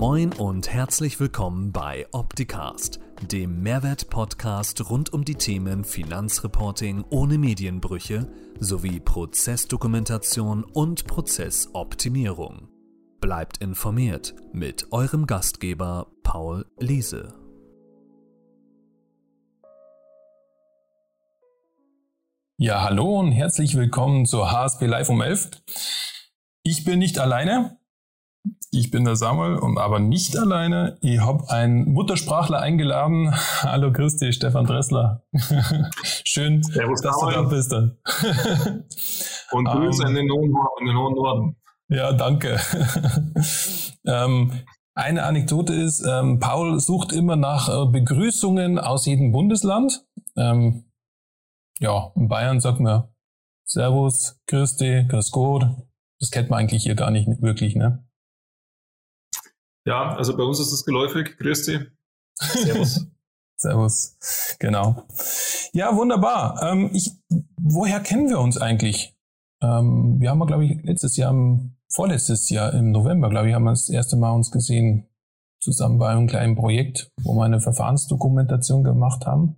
Moin und herzlich willkommen bei Opticast, dem Mehrwert-Podcast rund um die Themen Finanzreporting ohne Medienbrüche sowie Prozessdokumentation und Prozessoptimierung. Bleibt informiert mit eurem Gastgeber Paul Liese. Ja, hallo und herzlich willkommen zur HSP Live um 11. Ich bin nicht alleine. Ich bin der Samuel und aber nicht alleine. Ich habe einen Muttersprachler eingeladen. Hallo Christi, Stefan Dressler. Schön, Servus, dass du da bist. und Grüße um, in, den hohen, in den hohen Norden. Ja, danke. ähm, eine Anekdote ist, ähm, Paul sucht immer nach äh, Begrüßungen aus jedem Bundesland. Ähm, ja, in Bayern sagt man Servus, Christi, Grüß Gott. Das kennt man eigentlich hier gar nicht wirklich, ne? Ja, also bei uns ist es geläufig. Grüß dich. Servus. Servus. Genau. Ja, wunderbar. Ähm, ich, woher kennen wir uns eigentlich? Ähm, wir haben, glaube ich, letztes Jahr, vorletztes Jahr im November, glaube ich, haben wir das erste Mal uns gesehen, zusammen bei einem kleinen Projekt, wo wir eine Verfahrensdokumentation gemacht haben.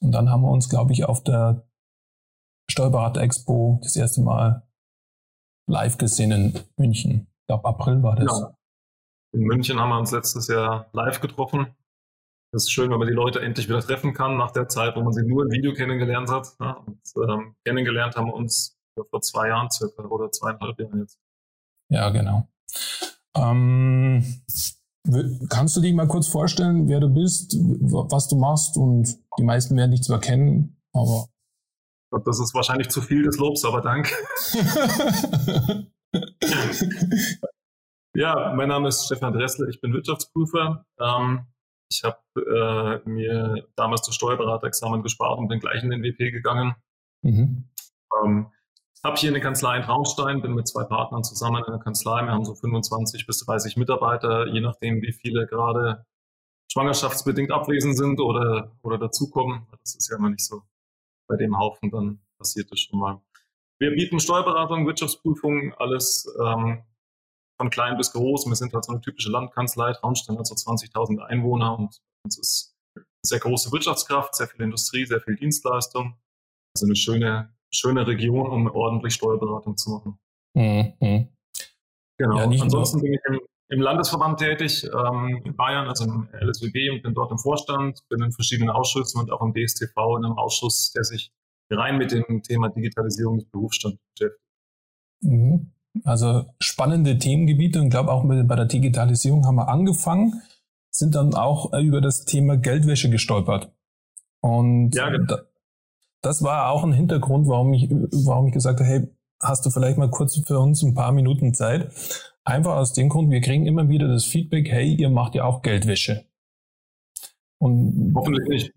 Und dann haben wir uns, glaube ich, auf der Steuerberater Expo das erste Mal live gesehen in München. Ich glaube, April war das. Ja. In München haben wir uns letztes Jahr live getroffen. Das ist schön, wenn man die Leute endlich wieder treffen kann, nach der Zeit, wo man sie nur im Video kennengelernt hat. Ja, und, ähm, kennengelernt haben wir uns vor zwei Jahren circa oder zweieinhalb Jahren jetzt. Ja, genau. Ähm, kannst du dich mal kurz vorstellen, wer du bist, was du machst? Und die meisten werden dich zwar kennen, aber. Das ist wahrscheinlich zu viel des Lobs, aber danke. Ja, mein Name ist Stefan Dressler, ich bin Wirtschaftsprüfer. Ähm, ich habe äh, mir damals das Steuerberaterexamen gespart und bin gleich in den WP gegangen. Mhm. Ähm, habe hier eine Kanzlei in Traunstein, bin mit zwei Partnern zusammen in der Kanzlei. Wir haben so 25 bis 30 Mitarbeiter, je nachdem, wie viele gerade schwangerschaftsbedingt abwesend sind oder, oder dazukommen. Das ist ja immer nicht so bei dem Haufen, dann passiert das schon mal. Wir bieten Steuerberatung, Wirtschaftsprüfung, alles ähm, von klein bis groß. Wir sind halt so eine typische Landkanzlei. Traunstein hat so 20.000 Einwohner und uns ist eine sehr große Wirtschaftskraft, sehr viel Industrie, sehr viel Dienstleistung. Also eine schöne, schöne Region, um ordentlich Steuerberatung zu machen. Mhm. Genau. Ja, Ansonsten bin ich im, im, Landesverband tätig, ähm, in Bayern, also im LSWB und bin dort im Vorstand, bin in verschiedenen Ausschüssen und auch im DSTV in einem Ausschuss, der sich rein mit dem Thema Digitalisierung des Berufsstands beschäftigt. Mhm. Also spannende Themengebiete und glaube auch bei der Digitalisierung haben wir angefangen, sind dann auch über das Thema Geldwäsche gestolpert. Und ja, genau. da, das war auch ein Hintergrund, warum ich, warum ich gesagt habe, hey, hast du vielleicht mal kurz für uns ein paar Minuten Zeit? Einfach aus dem Grund, wir kriegen immer wieder das Feedback, hey, ihr macht ja auch Geldwäsche. Und hoffentlich nicht.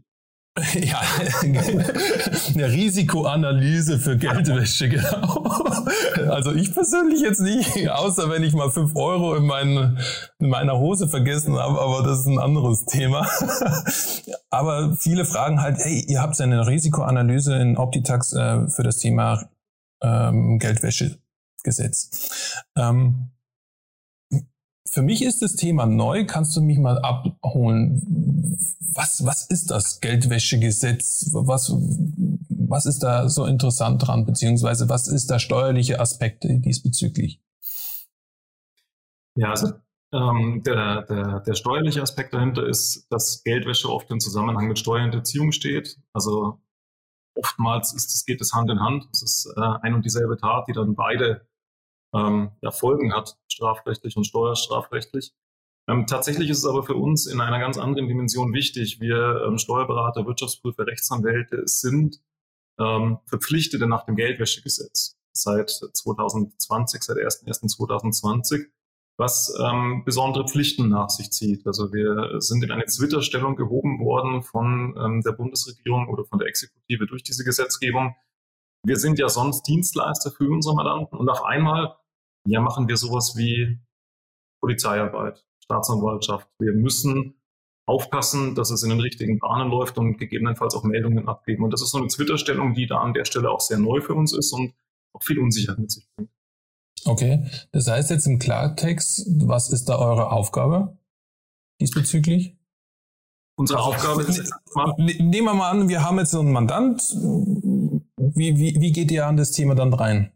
Ja, eine Risikoanalyse für Geldwäsche, genau. Also ich persönlich jetzt nicht, außer wenn ich mal fünf Euro in, mein, in meiner Hose vergessen habe, aber das ist ein anderes Thema. Aber viele fragen halt, hey, ihr habt eine Risikoanalyse in Optitax äh, für das Thema ähm, Geldwäschegesetz. Ähm, für mich ist das Thema neu. Kannst du mich mal abholen? Was, was ist das Geldwäschegesetz? Was, was ist da so interessant dran? Beziehungsweise was ist der steuerliche Aspekt diesbezüglich? Ja, also ähm, der, der, der steuerliche Aspekt dahinter ist, dass Geldwäsche oft im Zusammenhang mit Steuerhinterziehung steht. Also oftmals ist geht es Hand in Hand. Es ist äh, ein und dieselbe Tat, die dann beide ähm, ja, Folgen hat, strafrechtlich und steuerstrafrechtlich. Ähm, tatsächlich ist es aber für uns in einer ganz anderen Dimension wichtig. Wir ähm, Steuerberater, Wirtschaftsprüfer, Rechtsanwälte sind ähm, Verpflichtete nach dem Geldwäschegesetz seit 2020, seit 1.1.2020, was ähm, besondere Pflichten nach sich zieht. Also wir sind in eine Zwitterstellung gehoben worden von ähm, der Bundesregierung oder von der Exekutive durch diese Gesetzgebung. Wir sind ja sonst Dienstleister für unsere Mandanten und auf einmal ja, machen wir sowas wie Polizeiarbeit, Staatsanwaltschaft. Wir müssen aufpassen, dass es in den richtigen Bahnen läuft und gegebenenfalls auch Meldungen abgeben. Und das ist so eine Twitter-Stellung, die da an der Stelle auch sehr neu für uns ist und auch viel Unsicherheit mit sich bringt. Okay, das heißt jetzt im Klartext, was ist da eure Aufgabe diesbezüglich? Unsere Aufgabe ist jetzt mal. Nehmen wir mal an, wir haben jetzt so einen Mandant. Wie, wie, wie geht ihr an das Thema dann rein?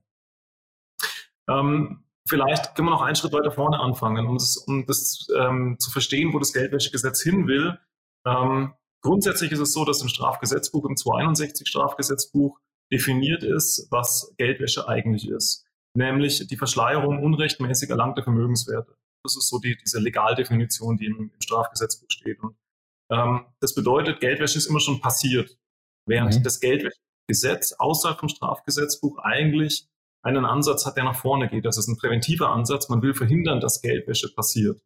Ähm, vielleicht können wir noch einen Schritt weiter vorne anfangen, um das, um das ähm, zu verstehen, wo das Geldwäschegesetz hin will. Ähm, grundsätzlich ist es so, dass im Strafgesetzbuch, im 261 Strafgesetzbuch definiert ist, was Geldwäsche eigentlich ist, nämlich die Verschleierung unrechtmäßig erlangter Vermögenswerte. Das ist so die, diese Legaldefinition, die im, im Strafgesetzbuch steht. Und ähm, das bedeutet, Geldwäsche ist immer schon passiert, während mhm. das Geldwäschegesetz außerhalb vom Strafgesetzbuch eigentlich einen Ansatz hat, der nach vorne geht. Das ist ein präventiver Ansatz. Man will verhindern, dass Geldwäsche passiert.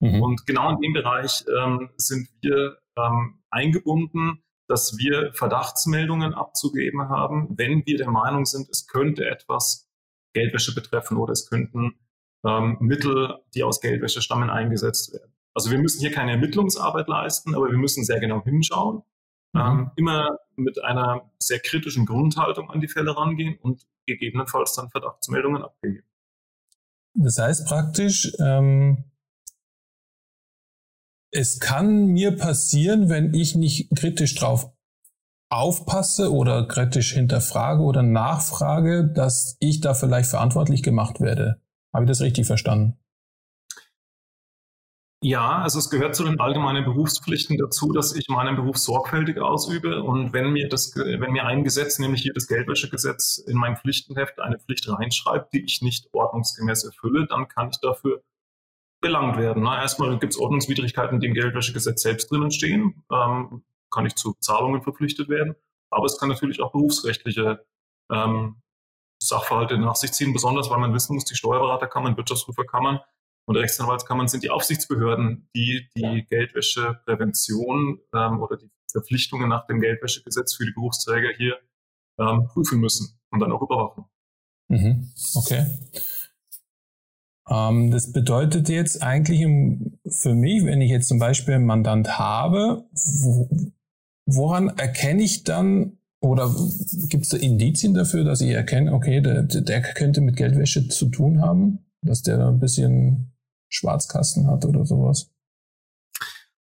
Mhm. Und genau in dem Bereich ähm, sind wir ähm, eingebunden, dass wir Verdachtsmeldungen abzugeben haben, wenn wir der Meinung sind, es könnte etwas Geldwäsche betreffen oder es könnten ähm, Mittel, die aus Geldwäsche stammen, eingesetzt werden. Also wir müssen hier keine Ermittlungsarbeit leisten, aber wir müssen sehr genau hinschauen, mhm. ähm, immer mit einer sehr kritischen Grundhaltung an die Fälle rangehen und gegebenenfalls dann Verdachtsmeldungen abgeben. Das heißt praktisch, ähm, es kann mir passieren, wenn ich nicht kritisch drauf aufpasse oder kritisch hinterfrage oder nachfrage, dass ich da vielleicht verantwortlich gemacht werde. Habe ich das richtig verstanden? Ja, also es gehört zu den allgemeinen Berufspflichten dazu, dass ich meinen Beruf sorgfältig ausübe. Und wenn mir das, wenn mir ein Gesetz, nämlich hier das Geldwäschegesetz, in mein Pflichtenheft eine Pflicht reinschreibt, die ich nicht ordnungsgemäß erfülle, dann kann ich dafür belangt werden. Na, erstmal gibt es Ordnungswidrigkeiten, die im Geldwäschegesetz selbst drinnen stehen. Ähm, kann ich zu Zahlungen verpflichtet werden. Aber es kann natürlich auch berufsrechtliche ähm, Sachverhalte nach sich ziehen, besonders weil man wissen muss, die Steuerberaterkammern, Wirtschaftsprüferkammern und Rechtsanwaltskammern sind die Aufsichtsbehörden, die die Geldwäscheprävention ähm, oder die Verpflichtungen nach dem Geldwäschegesetz für die Berufsträger hier ähm, prüfen müssen und dann auch überwachen. Mhm. Okay. Ähm, das bedeutet jetzt eigentlich für mich, wenn ich jetzt zum Beispiel einen Mandant habe, woran erkenne ich dann oder gibt es da Indizien dafür, dass ich erkenne, okay, der, der könnte mit Geldwäsche zu tun haben, dass der ein bisschen Schwarzkasten hat oder sowas?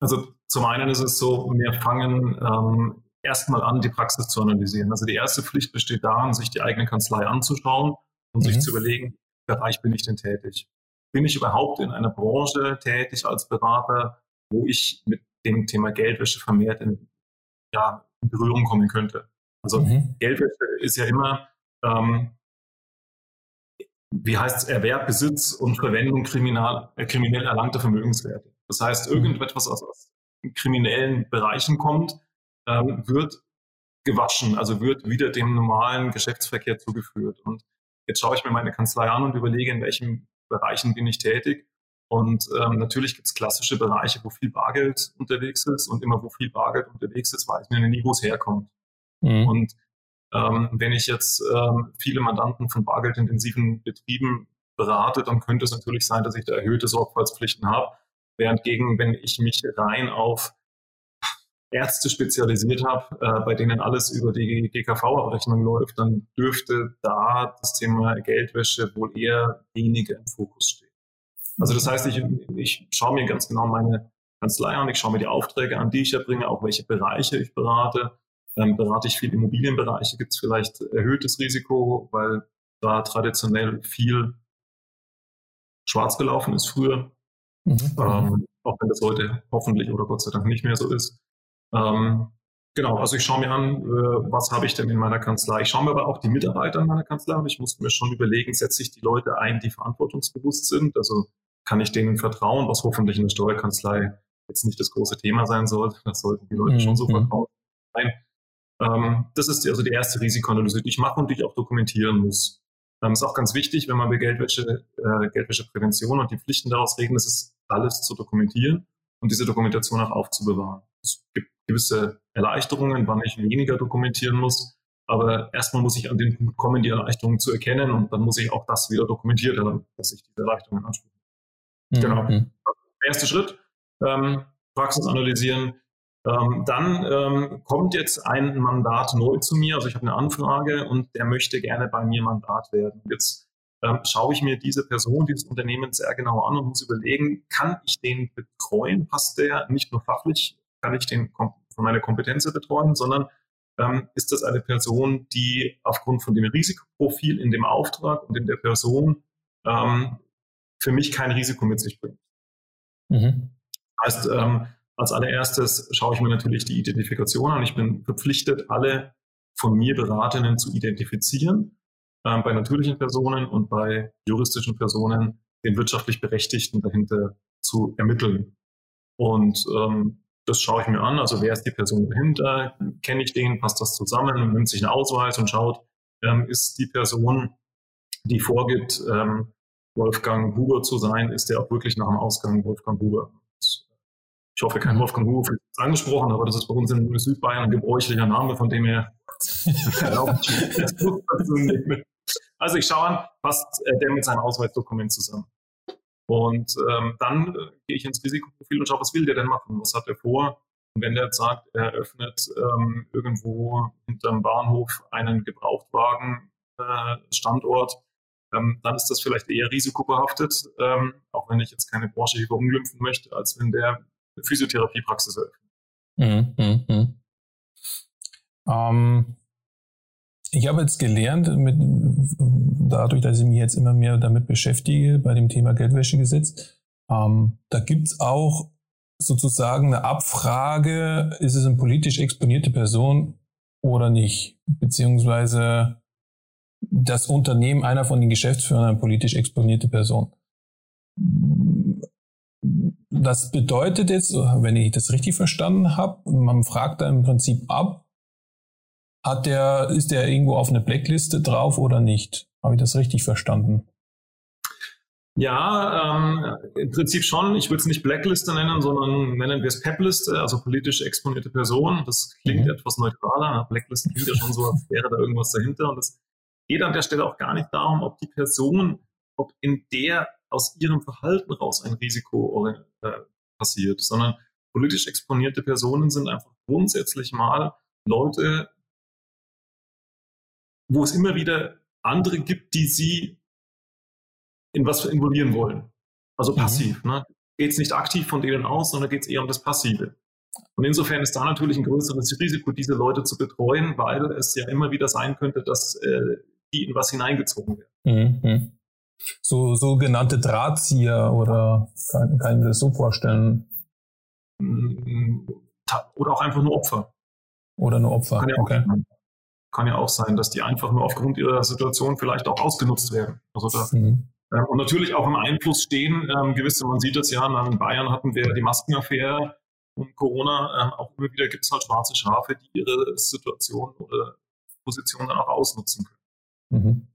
Also zum einen ist es so, wir fangen ähm, erstmal an, die Praxis zu analysieren. Also die erste Pflicht besteht darin, sich die eigene Kanzlei anzuschauen und mhm. sich zu überlegen, Bereich bin ich denn tätig? Bin ich überhaupt in einer Branche tätig als Berater, wo ich mit dem Thema Geldwäsche vermehrt in, ja, in Berührung kommen könnte? Also mhm. Geldwäsche ist ja immer ähm, wie heißt es, Erwerb, Besitz und Verwendung kriminal, äh, kriminell erlangter Vermögenswerte. Das heißt, mhm. irgendetwas, was aus kriminellen Bereichen kommt, ähm, wird gewaschen, also wird wieder dem normalen Geschäftsverkehr zugeführt. Und jetzt schaue ich mir meine Kanzlei an und überlege, in welchen Bereichen bin ich tätig. Und ähm, natürlich gibt es klassische Bereiche, wo viel Bargeld unterwegs ist und immer wo viel Bargeld unterwegs ist, weiß man nie, wo es herkommt. Mhm. Und ähm, wenn ich jetzt ähm, viele Mandanten von bargeldintensiven Betrieben berate, dann könnte es natürlich sein, dass ich da erhöhte Sorgfaltspflichten habe. Während gegen, wenn ich mich rein auf Ärzte spezialisiert habe, äh, bei denen alles über die GKV-Abrechnung läuft, dann dürfte da das Thema Geldwäsche wohl eher weniger im Fokus stehen. Also das heißt, ich, ich schaue mir ganz genau meine Kanzlei an, ich schaue mir die Aufträge an, die ich erbringe, auch welche Bereiche ich berate ähm, berate ich viel Immobilienbereiche, gibt es vielleicht erhöhtes Risiko, weil da traditionell viel schwarz gelaufen ist früher. Mhm. Ähm, auch wenn das heute hoffentlich oder Gott sei Dank nicht mehr so ist. Ähm, genau, also ich schaue mir an, äh, was habe ich denn in meiner Kanzlei. Ich schaue mir aber auch die Mitarbeiter in meiner Kanzlei an. Ich muss mir schon überlegen, setze ich die Leute ein, die verantwortungsbewusst sind. Also kann ich denen vertrauen, was hoffentlich in der Steuerkanzlei jetzt nicht das große Thema sein sollte. Das sollten die Leute mhm. schon so mhm. vertrauen. Nein, ähm, das ist also die erste Risikoanalyse, die ich mache und die ich auch dokumentieren muss. Ähm, ist auch ganz wichtig, wenn man über Geldwäsche, äh, Geldwäscheprävention und die Pflichten daraus reden, ist es alles zu dokumentieren und diese Dokumentation auch aufzubewahren. Es gibt gewisse Erleichterungen, wann ich weniger dokumentieren muss. Aber erstmal muss ich an den Punkt kommen, die Erleichterungen zu erkennen und dann muss ich auch das wieder dokumentiert haben, dass ich diese Erleichterungen anspreche. Mhm. Genau. Der erste Schritt, ähm, Praxis analysieren, ähm, dann ähm, kommt jetzt ein Mandat neu zu mir, also ich habe eine Anfrage und der möchte gerne bei mir Mandat werden. Jetzt ähm, schaue ich mir diese Person, dieses Unternehmen sehr genau an und muss überlegen, kann ich den betreuen? Passt der nicht nur fachlich, kann ich den von meiner Kompetenz betreuen, sondern ähm, ist das eine Person, die aufgrund von dem Risikoprofil in dem Auftrag und in der Person ähm, für mich kein Risiko mit sich bringt. Mhm. Heißt, ähm, als allererstes schaue ich mir natürlich die Identifikation an. Ich bin verpflichtet, alle von mir Beratenden zu identifizieren ähm, bei natürlichen Personen und bei juristischen Personen den wirtschaftlich Berechtigten dahinter zu ermitteln. Und ähm, das schaue ich mir an. Also wer ist die Person dahinter? Kenne ich den? Passt das zusammen? Nimmt sich einen Ausweis und schaut, ähm, ist die Person, die vorgibt, ähm, Wolfgang Huber zu sein, ist der auch wirklich nach dem Ausgang Wolfgang Huber? Ich hoffe, kein Wolfgang Huber ist angesprochen, aber das ist bei uns in Südbayern ein gebräuchlicher Name, von dem her Also ich schaue an, passt äh, der mit seinem Ausweisdokument zusammen. Und ähm, dann äh, gehe ich ins Risikoprofil und schaue, was will der denn machen? Was hat er vor? Und wenn der jetzt sagt, er öffnet ähm, irgendwo hinterm Bahnhof einen Gebrauchtwagen-Standort, äh, ähm, dann ist das vielleicht eher risikobehaftet, ähm, auch wenn ich jetzt keine Branche hier verunglimpfen möchte, als wenn der Physiotherapiepraxis eröffnet. Mhm, mh, mh. Ähm, ich habe jetzt gelernt, mit, dadurch, dass ich mich jetzt immer mehr damit beschäftige, bei dem Thema Geldwäschegesetz, ähm, da gibt's auch sozusagen eine Abfrage, ist es eine politisch exponierte Person oder nicht? Beziehungsweise das Unternehmen einer von den Geschäftsführern eine politisch exponierte Person. Das bedeutet jetzt, wenn ich das richtig verstanden habe, man fragt da im Prinzip ab, hat der, ist der irgendwo auf eine Blackliste drauf oder nicht? Habe ich das richtig verstanden? Ja, ähm, im Prinzip schon. Ich würde es nicht Blackliste nennen, sondern nennen wir es PEP-Liste, also politisch exponierte Person. Das klingt mhm. etwas neutraler. Blackliste klingt ja schon so, als wäre da irgendwas dahinter. Und es geht an der Stelle auch gar nicht darum, ob die Person, ob in der aus ihrem Verhalten raus ein Risiko passiert, sondern politisch exponierte Personen sind einfach grundsätzlich mal Leute, wo es immer wieder andere gibt, die sie in was involvieren wollen. Also mhm. passiv. Mhm. Ne? Geht es nicht aktiv von denen aus, sondern geht es eher um das Passive. Und insofern ist da natürlich ein größeres Risiko, diese Leute zu betreuen, weil es ja immer wieder sein könnte, dass äh, die in was hineingezogen werden. Mhm. So sogenannte Drahtzieher oder kann, kann ich mir das so vorstellen? Oder auch einfach nur Opfer. Oder nur Opfer, ja okay. Sein kann ja auch sein, dass die einfach nur aufgrund ihrer Situation vielleicht auch ausgenutzt werden. Also da, mhm. äh, und natürlich auch im Einfluss stehen ähm, gewisse, man sieht das ja, in Bayern hatten wir die Maskenaffäre und Corona, ähm, auch immer wieder gibt es halt schwarze Schafe, die ihre Situation oder Position dann auch ausnutzen können. Mhm.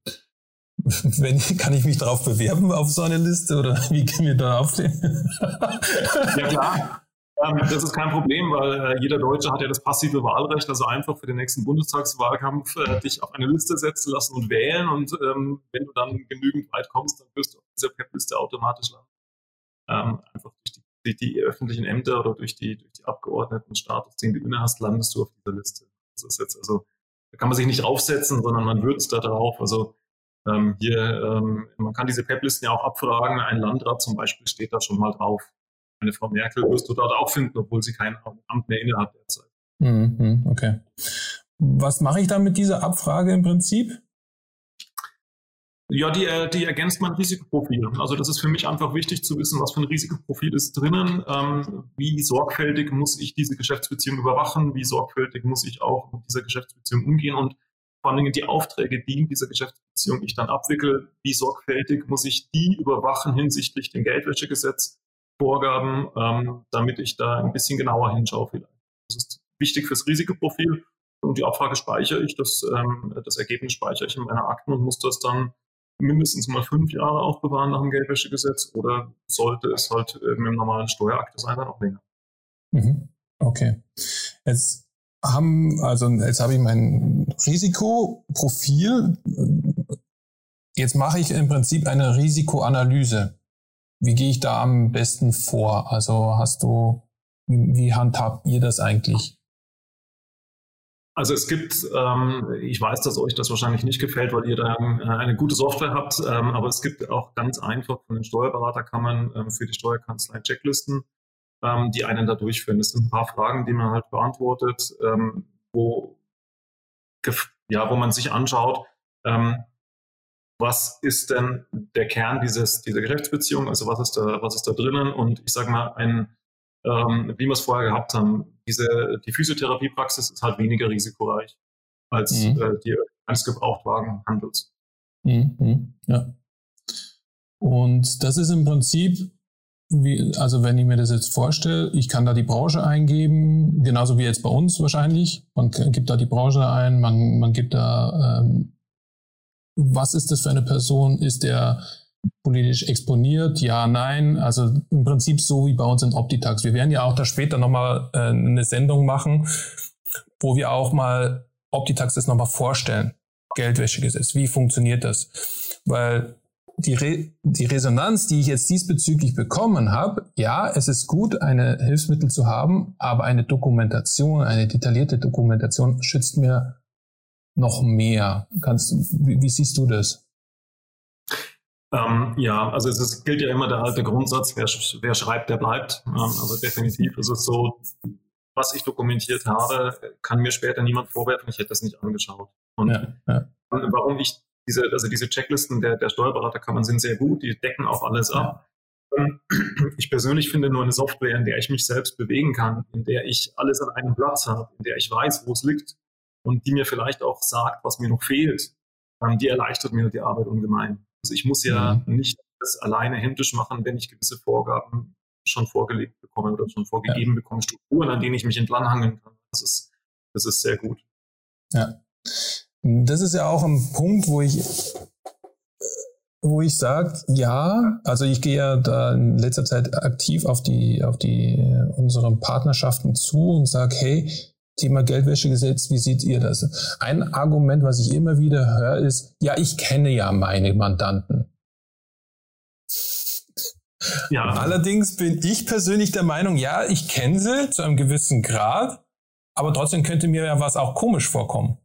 Wenn, kann ich mich darauf bewerben auf so eine Liste oder wie können wir da aufstehen? ja klar, ähm, das ist kein Problem, weil äh, jeder Deutsche hat ja das passive Wahlrecht, also einfach für den nächsten Bundestagswahlkampf äh, dich auf eine Liste setzen lassen und wählen. Und ähm, wenn du dann genügend weit kommst, dann wirst du auf dieser PEP-Liste automatisch landen. Ähm, einfach durch die, durch die, öffentlichen Ämter oder durch die, durch die Abgeordnetenstatus, den du inne hast, landest du auf dieser Liste. Das ist jetzt also, da kann man sich nicht draufsetzen, sondern man würzt da drauf. Also ähm, hier, ähm, man kann diese PEP-Listen ja auch abfragen. Ein Landrat zum Beispiel steht da schon mal drauf eine Frau Merkel wirst du dort auch finden, obwohl sie kein Amt mehr innehat derzeit. Mhm, okay. Was mache ich dann mit dieser Abfrage im Prinzip? Ja, die, äh, die ergänzt mein Risikoprofil. Also das ist für mich einfach wichtig zu wissen, was für ein Risikoprofil ist drinnen, ähm, wie sorgfältig muss ich diese Geschäftsbeziehung überwachen, wie sorgfältig muss ich auch mit dieser Geschäftsbeziehung umgehen und vor Dingen die Aufträge, die in dieser Geschäftsbeziehung ich dann abwickle, wie sorgfältig muss ich die überwachen hinsichtlich dem Geldwäschegesetz, Vorgaben, ähm, damit ich da ein bisschen genauer hinschaue vielleicht. Das ist wichtig fürs Risikoprofil und die Abfrage speichere ich, das, ähm, das Ergebnis speichere ich in meiner Akten und muss das dann mindestens mal fünf Jahre aufbewahren nach dem Geldwäschegesetz oder sollte es halt äh, mit dem normalen Steuerakte sein, dann auch länger. Mhm. Okay. Jetzt haben, also jetzt habe ich mein Risikoprofil. Jetzt mache ich im Prinzip eine Risikoanalyse. Wie gehe ich da am besten vor? Also hast du, wie, wie handhabt ihr das eigentlich? Also es gibt, ähm, ich weiß, dass euch das wahrscheinlich nicht gefällt, weil ihr da äh, eine gute Software habt, ähm, aber es gibt auch ganz einfach von den Steuerberaterkammern ähm, für die Steuerkanzlei Checklisten, ähm, die einen da durchführen. Das sind ein paar Fragen, die man halt beantwortet, ähm, wo, ja, wo man sich anschaut, ähm, was ist denn der Kern dieses, dieser Geschäftsbeziehung, also was ist da, was ist da drinnen und ich sage mal, ein ähm, wie wir es vorher gehabt haben. Diese, die Physiotherapiepraxis ist halt weniger risikoreich als mhm. äh, die eines Gebrauchtwagenhandels. Mhm, mhm. Ja. Und das ist im Prinzip, wie, also wenn ich mir das jetzt vorstelle, ich kann da die Branche eingeben, genauso wie jetzt bei uns wahrscheinlich. Man gibt da die Branche ein, man, man gibt da, ähm, was ist das für eine Person? Ist der politisch exponiert? Ja, nein. Also im Prinzip so wie bei uns in Optitax. Wir werden ja auch da später nochmal äh, eine Sendung machen, wo wir auch mal Optitax das nochmal vorstellen. Geldwäschegesetz. Wie funktioniert das? Weil die, Re die Resonanz, die ich jetzt diesbezüglich bekommen habe, ja, es ist gut, eine Hilfsmittel zu haben, aber eine Dokumentation, eine detaillierte Dokumentation schützt mir noch mehr. Kannst, wie, wie siehst du das? Ähm, ja, also es ist, gilt ja immer der alte Grundsatz, wer, wer schreibt, der bleibt. Ähm, also definitiv ist es so, was ich dokumentiert habe, kann mir später niemand vorwerfen, ich hätte das nicht angeschaut. Und ja, ja. warum ich diese, also diese Checklisten der, der Steuerberaterkammern sind sehr gut, die decken auch alles ab. Ähm, ich persönlich finde nur eine Software, in der ich mich selbst bewegen kann, in der ich alles an einem Platz habe, in der ich weiß, wo es liegt und die mir vielleicht auch sagt, was mir noch fehlt, ähm, die erleichtert mir die Arbeit ungemein. Also ich muss ja mhm. nicht das alleine händisch machen, wenn ich gewisse Vorgaben schon vorgelegt bekomme oder schon vorgegeben ja. bekomme, Strukturen, an denen ich mich entlanghangeln kann. Das ist, das ist sehr gut. Ja. Das ist ja auch ein Punkt, wo ich wo ich sage, ja, also ich gehe ja da in letzter Zeit aktiv auf die, auf die unseren Partnerschaften zu und sage, hey, Thema Geldwäschegesetz, wie seht ihr das? Ein Argument, was ich immer wieder höre, ist, ja, ich kenne ja meine Mandanten. Ja. Allerdings bin ich persönlich der Meinung, ja, ich kenne sie zu einem gewissen Grad, aber trotzdem könnte mir ja was auch komisch vorkommen.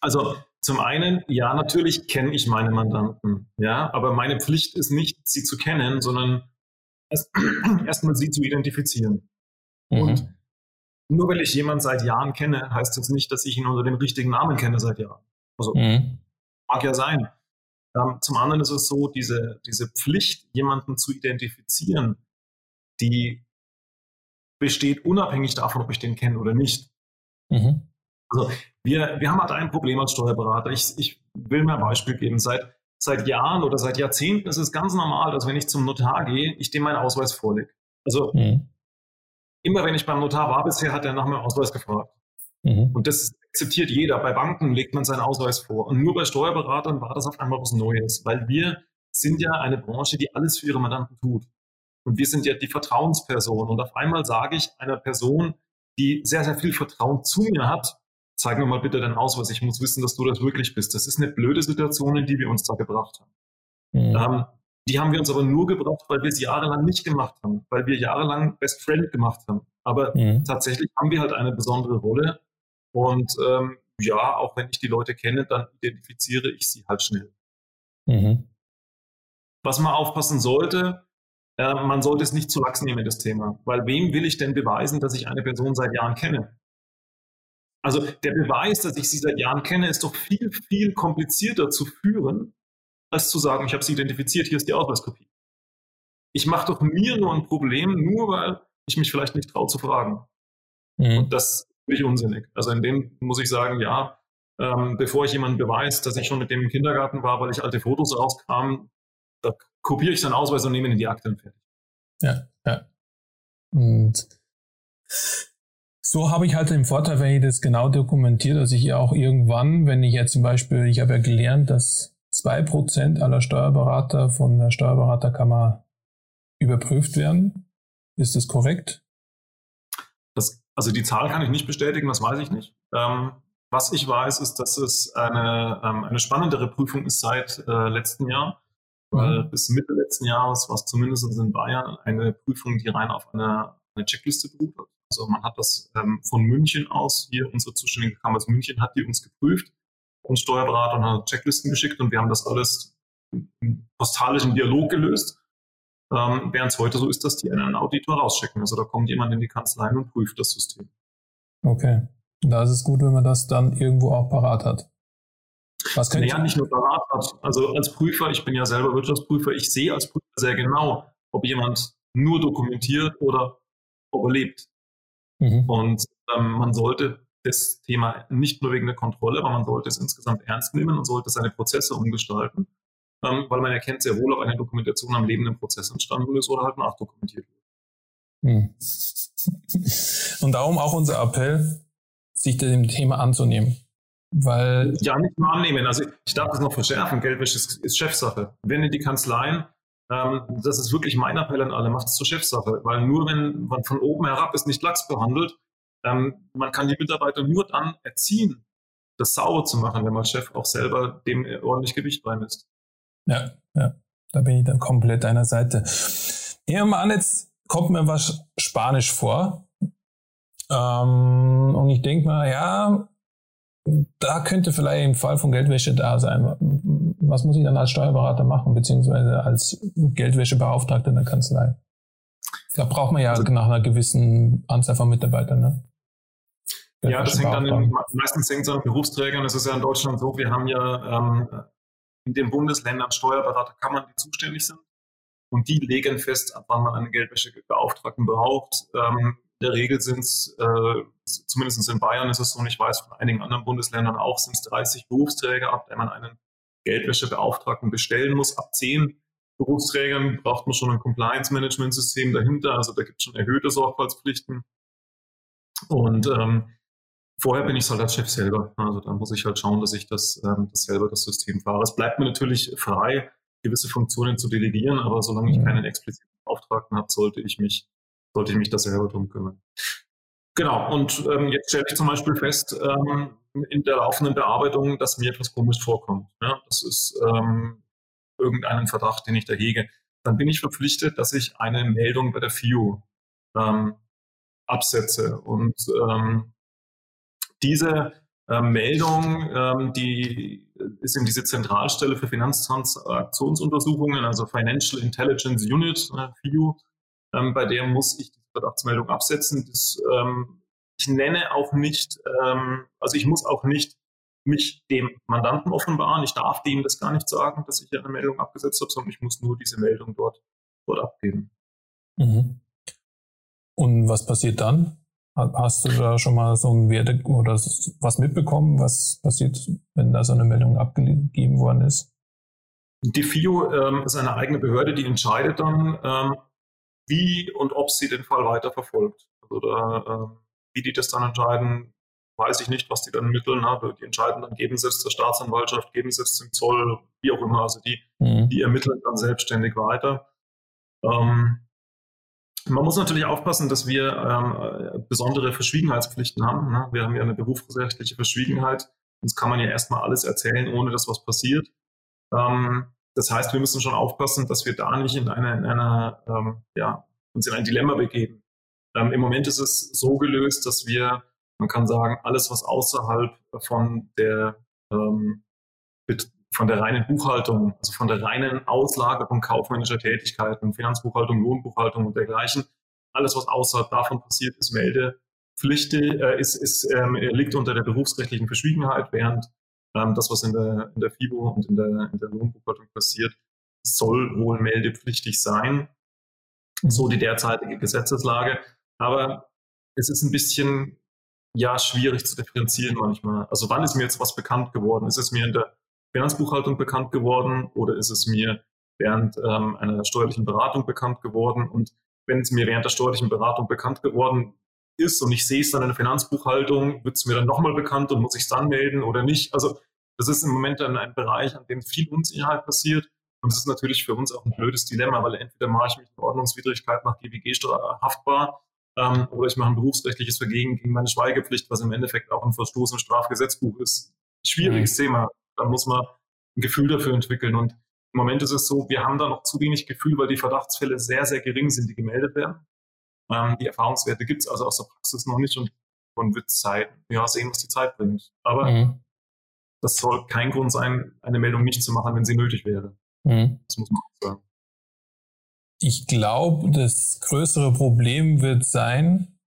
Also zum einen, ja, natürlich kenne ich meine Mandanten, ja, aber meine Pflicht ist nicht, sie zu kennen, sondern erstmal erst sie zu identifizieren. Mhm. Und nur weil ich jemanden seit Jahren kenne, heißt das nicht, dass ich ihn unter dem richtigen Namen kenne seit Jahren. Also mhm. mag ja sein. Ähm, zum anderen ist es so, diese, diese Pflicht, jemanden zu identifizieren, die besteht unabhängig davon, ob ich den kenne oder nicht. Mhm. Also wir, wir haben halt ein Problem als Steuerberater. Ich, ich will mir ein Beispiel geben. Seit, seit Jahren oder seit Jahrzehnten ist es ganz normal, dass wenn ich zum Notar gehe, ich dem meinen Ausweis vorlege. Also mhm immer wenn ich beim Notar war bisher, hat er nach meinem Ausweis gefragt. Mhm. Und das akzeptiert jeder. Bei Banken legt man seinen Ausweis vor. Und nur bei Steuerberatern war das auf einmal was Neues, weil wir sind ja eine Branche, die alles für ihre Mandanten tut. Und wir sind ja die Vertrauensperson. Und auf einmal sage ich einer Person, die sehr, sehr viel Vertrauen zu mir hat, zeig mir mal bitte deinen Ausweis. Ich muss wissen, dass du das wirklich bist. Das ist eine blöde Situation, in die wir uns da gebracht haben. Mhm. Ähm, die haben wir uns aber nur gebraucht, weil wir es jahrelang nicht gemacht haben, weil wir jahrelang Best Friend gemacht haben. Aber mhm. tatsächlich haben wir halt eine besondere Rolle. Und ähm, ja, auch wenn ich die Leute kenne, dann identifiziere ich sie halt schnell. Mhm. Was man aufpassen sollte, äh, man sollte es nicht zu lax nehmen, das Thema. Weil wem will ich denn beweisen, dass ich eine Person seit Jahren kenne? Also der Beweis, dass ich sie seit Jahren kenne, ist doch viel, viel komplizierter zu führen, als zu sagen, ich habe sie identifiziert, hier ist die Ausweiskopie. Ich mache doch mir nur ein Problem, nur weil ich mich vielleicht nicht traue zu fragen. Mhm. Und das finde ich unsinnig. Also in dem muss ich sagen, ja, ähm, bevor ich jemandem beweise, dass ich schon mit dem im Kindergarten war, weil ich alte Fotos rauskam, da kopiere ich seinen Ausweis und nehme ihn in die Akte und fertig. Ja, ja. Und so habe ich halt den Vorteil, wenn ich das genau dokumentiere, dass ich ja auch irgendwann, wenn ich jetzt zum Beispiel, ich habe ja gelernt, dass zwei Prozent aller Steuerberater von der Steuerberaterkammer überprüft werden. Ist das korrekt? Das, also die Zahl kann ich nicht bestätigen, das weiß ich nicht. Ähm, was ich weiß, ist, dass es eine, ähm, eine spannendere Prüfung ist seit äh, letztem Jahr. Weil mhm. bis Mitte letzten Jahres war es zumindest in Bayern eine Prüfung, die rein auf eine, eine Checkliste beruht hat. Also man hat das ähm, von München aus, hier unsere zuständige Kammer aus München hat die uns geprüft und Steuerberater und hat Checklisten geschickt und wir haben das alles im postalischen Dialog gelöst. Ähm, Während es heute so ist, dass die einen Auditor rausschicken. Also da kommt jemand in die Kanzlei und prüft das System. Okay. Da ist es gut, wenn man das dann irgendwo auch parat hat. Was naja, nicht nur parat hat. Also als Prüfer, ich bin ja selber Wirtschaftsprüfer, ich sehe als Prüfer sehr genau, ob jemand nur dokumentiert oder ob er lebt. Mhm. Und ähm, man sollte das Thema nicht nur wegen der Kontrolle, aber man sollte es insgesamt ernst nehmen und sollte seine Prozesse umgestalten, ähm, weil man erkennt sehr wohl, ob eine Dokumentation am lebenden Prozess entstanden ist oder halt nachdokumentiert wird. Mhm. Und darum auch unser Appell, sich dem Thema anzunehmen. Weil ja, nicht nur annehmen. Also ich darf das noch verschärfen. Geldwäsche ist, ist Chefsache. Wenn die Kanzleien ähm, das ist wirklich mein Appell an alle, macht es zur Chefsache, weil nur wenn man von oben herab ist, nicht Lachs behandelt, ähm, man kann die Mitarbeiter nur dann erziehen, das sauber zu machen, wenn man Chef auch selber dem ordentlich Gewicht beimisst. Ja, ja, da bin ich dann komplett deiner Seite. Nehmen wir mal an, jetzt kommt mir was Spanisch vor. Ähm, und ich denke mal, ja, da könnte vielleicht ein Fall von Geldwäsche da sein. Was muss ich dann als Steuerberater machen, beziehungsweise als Geldwäschebeauftragter in der Kanzlei? Da braucht man ja also, nach einer gewissen Anzahl von Mitarbeitern. Ne? Ja, das hängt dann in, meistens hängt es an Berufsträgern. Es ist ja in Deutschland so, wir haben ja ähm, in den Bundesländern Steuerberaterkammern, die zuständig sind. Und die legen fest, ab wann man einen Geldwäschebeauftragten braucht. Ähm, in der Regel sind es, äh, zumindest in Bayern ist es so, und ich weiß von einigen anderen Bundesländern auch, sind es 30 Berufsträger, ab der man einen Geldwäschebeauftragten bestellen muss. Ab 10 Berufsträgern braucht man schon ein Compliance-Management-System dahinter, also da gibt es schon erhöhte Sorgfaltspflichten. Und ähm, vorher bin ich halt als Chef selber. Also da muss ich halt schauen, dass ich das, ähm, das selber das System fahre. Es bleibt mir natürlich frei, gewisse Funktionen zu delegieren, aber solange ich mhm. keinen expliziten Beauftragten habe, sollte ich mich sollte ich mich da selber drum kümmern. Genau, und ähm, jetzt stelle ich zum Beispiel fest, ähm, in der laufenden Bearbeitung, dass mir etwas komisch vorkommt. Ja, das ist ähm, irgendeinen Verdacht, den ich da hege. Dann bin ich verpflichtet, dass ich eine Meldung bei der FIU ähm, absetze. Und ähm, diese äh, Meldung, ähm, die ist eben diese Zentralstelle für Finanztransaktionsuntersuchungen, also Financial Intelligence Unit, äh, FIU, ähm, bei der muss ich die Verdachtsmeldung absetzen. Das, ähm, ich nenne auch nicht, ähm, also ich muss auch nicht mich dem Mandanten offenbaren. Ich darf dem das gar nicht sagen, dass ich eine Meldung abgesetzt habe, sondern ich muss nur diese Meldung dort, dort abgeben. Mhm. Und was passiert dann? Hast du da schon mal so ein Werte oder was mitbekommen, was passiert, wenn da so eine Meldung abgegeben worden ist? Die FIO ähm, ist eine eigene Behörde, die entscheidet dann, ähm, wie und ob sie den Fall weiter verfolgt. Also da, äh, wie die das dann entscheiden, weiß ich nicht, was die dann ermitteln. Ne? Die entscheiden dann, geben sie es zur Staatsanwaltschaft, geben sie es zum Zoll, wie auch immer. Also die, mhm. die ermitteln dann selbstständig weiter. Ähm, man muss natürlich aufpassen, dass wir ähm, besondere Verschwiegenheitspflichten haben. Ne? Wir haben ja eine berufsrechtliche Verschwiegenheit. Uns kann man ja erstmal alles erzählen, ohne dass was passiert. Ähm, das heißt, wir müssen schon aufpassen, dass wir da nicht in einer, in einer ähm, ja, uns in ein Dilemma begeben. Ähm, Im Moment ist es so gelöst, dass wir, man kann sagen, alles, was außerhalb von der, ähm, von der reinen Buchhaltung, also von der reinen Auslagerung kaufmännischer Tätigkeiten, Finanzbuchhaltung, Lohnbuchhaltung und dergleichen, alles, was außerhalb davon passiert, ist meldepflichtig, äh, ist, ist, ähm, liegt unter der berufsrechtlichen Verschwiegenheit, während ähm, das, was in der, in der FIBO und in der, in der Lohnbuchhaltung passiert, soll wohl meldepflichtig sein. So die derzeitige Gesetzeslage. Aber es ist ein bisschen, ja, schwierig zu differenzieren manchmal. Also wann ist mir jetzt was bekannt geworden? Ist es mir in der Finanzbuchhaltung bekannt geworden oder ist es mir während ähm, einer steuerlichen Beratung bekannt geworden? Und wenn es mir während der steuerlichen Beratung bekannt geworden ist und ich sehe es dann in der Finanzbuchhaltung, wird es mir dann nochmal bekannt und muss ich es dann melden oder nicht. Also das ist im Moment dann ein Bereich, an dem viel Unsicherheit passiert. Und es ist natürlich für uns auch ein blödes Dilemma, weil entweder mache ich mich eine Ordnungswidrigkeit nach GWG haftbar ähm, oder ich mache ein berufsrechtliches Vergehen gegen meine Schweigepflicht, was im Endeffekt auch ein Verstoß im Strafgesetzbuch ist. Schwieriges mhm. Thema. Da muss man ein Gefühl dafür entwickeln. Und im Moment ist es so, wir haben da noch zu wenig Gefühl, weil die Verdachtsfälle sehr, sehr gering sind, die gemeldet werden. Ähm, die Erfahrungswerte gibt es also aus der Praxis noch nicht und man wird Zeit, ja, sehen, was die Zeit bringt. Aber mhm. das soll kein Grund sein, eine Meldung nicht zu machen, wenn sie nötig wäre. Mhm. Das muss man auch sagen. Ich glaube, das größere Problem wird sein,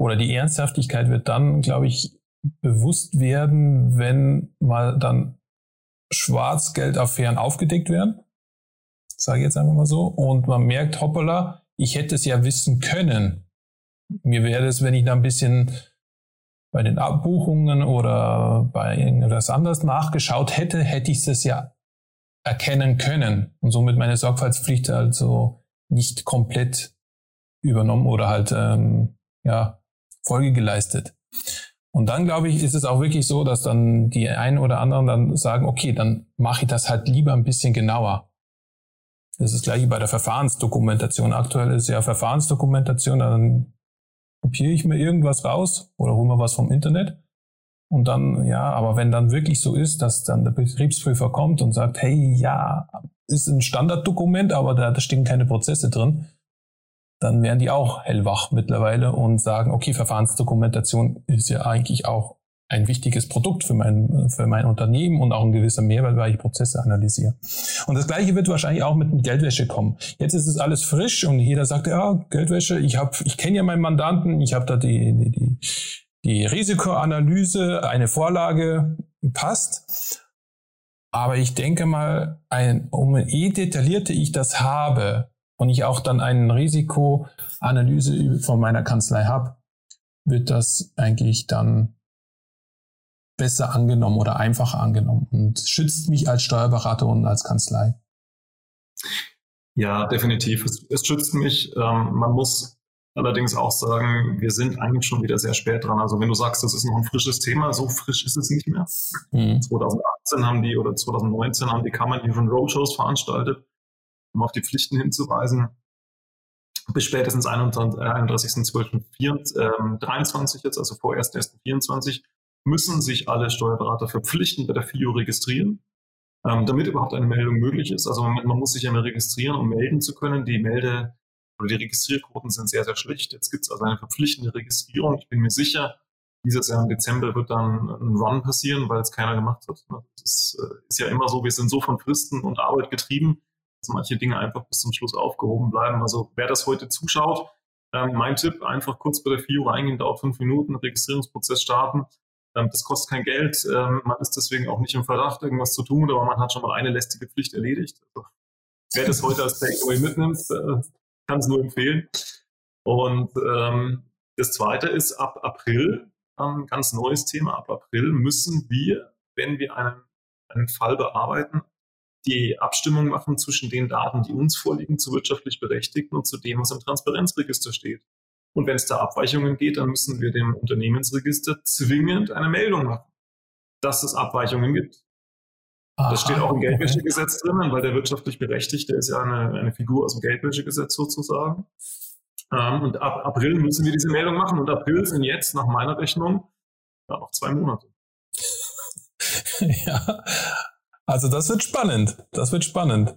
oder die Ernsthaftigkeit wird dann, glaube ich, bewusst werden, wenn mal dann Schwarzgeldaffären aufgedeckt werden. Sage ich jetzt einfach mal so. Und man merkt, hoppala, ich hätte es ja wissen können. Mir wäre es, wenn ich da ein bisschen bei den Abbuchungen oder bei irgendwas anderes nachgeschaut hätte, hätte ich es ja erkennen können und somit meine Sorgfaltspflicht also nicht komplett übernommen oder halt ähm, ja Folge geleistet. Und dann glaube ich, ist es auch wirklich so, dass dann die einen oder anderen dann sagen, okay, dann mache ich das halt lieber ein bisschen genauer. Das ist gleich wie bei der Verfahrensdokumentation. Aktuell ist ja Verfahrensdokumentation, dann kopiere ich mir irgendwas raus oder hole mir was vom Internet. Und dann, ja, aber wenn dann wirklich so ist, dass dann der Betriebsprüfer kommt und sagt, hey, ja, ist ein Standarddokument, aber da, da stehen keine Prozesse drin, dann wären die auch hellwach mittlerweile und sagen, okay, Verfahrensdokumentation ist ja eigentlich auch ein wichtiges Produkt für mein, für mein Unternehmen und auch ein gewisser Mehrwert, weil ich Prozesse analysiere. Und das Gleiche wird wahrscheinlich auch mit Geldwäsche kommen. Jetzt ist es alles frisch und jeder sagt, ja, Geldwäsche, ich habe, ich kenne ja meinen Mandanten, ich habe da die, die, die, die Risikoanalyse, eine Vorlage passt. Aber ich denke mal, ein, um je detaillierter ich das habe und ich auch dann eine Risikoanalyse von meiner Kanzlei habe, wird das eigentlich dann besser angenommen oder einfacher angenommen und schützt mich als Steuerberater und als Kanzlei. Ja, definitiv. Es, es schützt mich. Ähm, man muss allerdings auch sagen, wir sind eigentlich schon wieder sehr spät dran. Also wenn du sagst, das ist noch ein frisches Thema, so frisch ist es nicht mehr. Mhm. 2018 haben die oder 2019 haben die Kammern hier schon Roadshows veranstaltet, um auf die Pflichten hinzuweisen. Bis spätestens 31.12.23 ähm, jetzt, also vorerst 1.24 müssen sich alle Steuerberater verpflichten, bei der FIO registrieren, ähm, damit überhaupt eine Meldung möglich ist. Also man, man muss sich ja mal registrieren, um melden zu können. Die Melde- oder die Registrierquoten sind sehr, sehr schlecht. Jetzt gibt es also eine verpflichtende Registrierung. Ich bin mir sicher, dieses Jahr im Dezember wird dann ein Run passieren, weil es keiner gemacht hat. Das ist, äh, ist ja immer so, wir sind so von Fristen und Arbeit getrieben, dass manche Dinge einfach bis zum Schluss aufgehoben bleiben. Also wer das heute zuschaut, ähm, mein Tipp, einfach kurz bei der FIO reingehen, dauert fünf Minuten, Registrierungsprozess starten ähm, das kostet kein Geld. Ähm, man ist deswegen auch nicht im Verdacht, irgendwas zu tun, aber man hat schon mal eine lästige Pflicht erledigt. Also, wer das heute als Takeaway mitnimmt, äh, kann es nur empfehlen. Und ähm, das Zweite ist ab April, ein ganz neues Thema, ab April müssen wir, wenn wir einen, einen Fall bearbeiten, die Abstimmung machen zwischen den Daten, die uns vorliegen, zu wirtschaftlich Berechtigten und zu dem, was im Transparenzregister steht. Und wenn es da Abweichungen geht, dann müssen wir dem Unternehmensregister zwingend eine Meldung machen, dass es Abweichungen gibt. Aha, das steht auch im Geldwäschegesetz drinnen, weil der wirtschaftlich Berechtigte ist ja eine, eine Figur aus dem Geldwäschegesetz sozusagen. Ähm, und ab April müssen wir diese Meldung machen. Und April sind jetzt nach meiner Rechnung ja, noch zwei Monate. ja, also das wird spannend. Das wird spannend.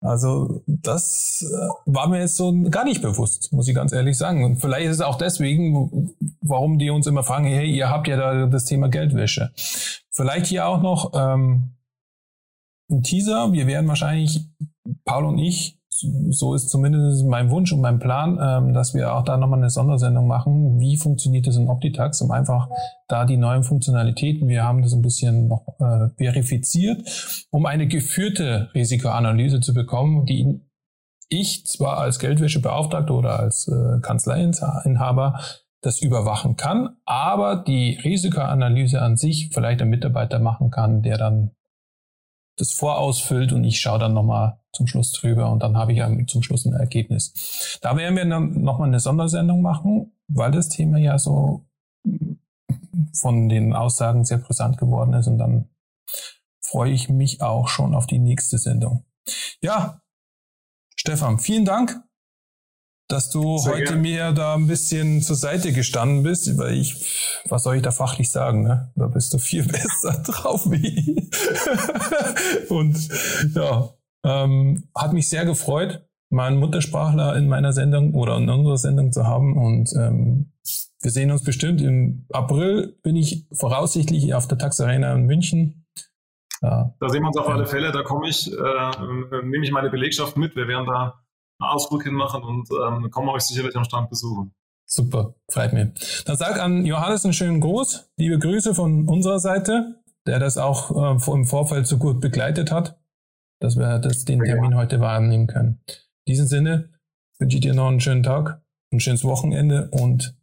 Also das äh, war mir jetzt so gar nicht bewusst, muss ich ganz ehrlich sagen. Und vielleicht ist es auch deswegen, warum die uns immer fragen, hey, ihr habt ja da das Thema Geldwäsche. Vielleicht hier auch noch ähm, ein Teaser. Wir werden wahrscheinlich, Paul und ich, so ist zumindest mein Wunsch und mein Plan, ähm, dass wir auch da nochmal eine Sondersendung machen. Wie funktioniert das in Optitax, um einfach da die neuen Funktionalitäten, wir haben das ein bisschen noch äh, verifiziert, um eine geführte Risikoanalyse zu bekommen, die ich zwar als Geldwäschebeauftragter oder als äh, Kanzleiinhaber das überwachen kann, aber die Risikoanalyse an sich vielleicht ein Mitarbeiter machen kann, der dann das vorausfüllt und ich schaue dann nochmal zum Schluss drüber und dann habe ich zum Schluss ein Ergebnis. Da werden wir dann nochmal eine Sondersendung machen, weil das Thema ja so von den Aussagen sehr brisant geworden ist und dann freue ich mich auch schon auf die nächste Sendung. Ja, Stefan, vielen Dank dass du Sehr heute gerne. mir da ein bisschen zur Seite gestanden bist, weil ich, was soll ich da fachlich sagen, ne? Da bist du viel besser drauf wie ich. Und ja, ähm, hat mich sehr gefreut. meinen Muttersprachler in meiner Sendung oder in unserer Sendung zu haben. Und ähm, wir sehen uns bestimmt. Im April bin ich voraussichtlich auf der Tax Arena in München. Ja. Da sehen wir uns auf alle Fälle. Da komme ich, äh, nehme ich meine Belegschaft mit. Wir werden da Ausflug hinmachen und ähm, kommen euch sicherlich am Stand besuchen. Super, freut mich. Dann sag an Johannes einen schönen Gruß. Liebe Grüße von unserer Seite, der das auch äh, im Vorfeld so gut begleitet hat, dass wir das, den Termin ja. heute wahrnehmen können. In diesem Sinne wünsche ich dir noch einen schönen Tag, ein schönes Wochenende und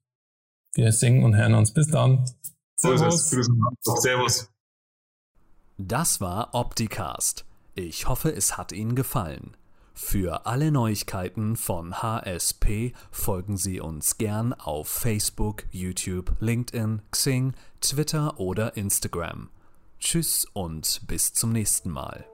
wir singen und hören uns. Bis dann. Servus. Servus. Das war Opticast. Ich hoffe, es hat Ihnen gefallen. Für alle Neuigkeiten von HSP folgen Sie uns gern auf Facebook, YouTube, LinkedIn, Xing, Twitter oder Instagram. Tschüss und bis zum nächsten Mal.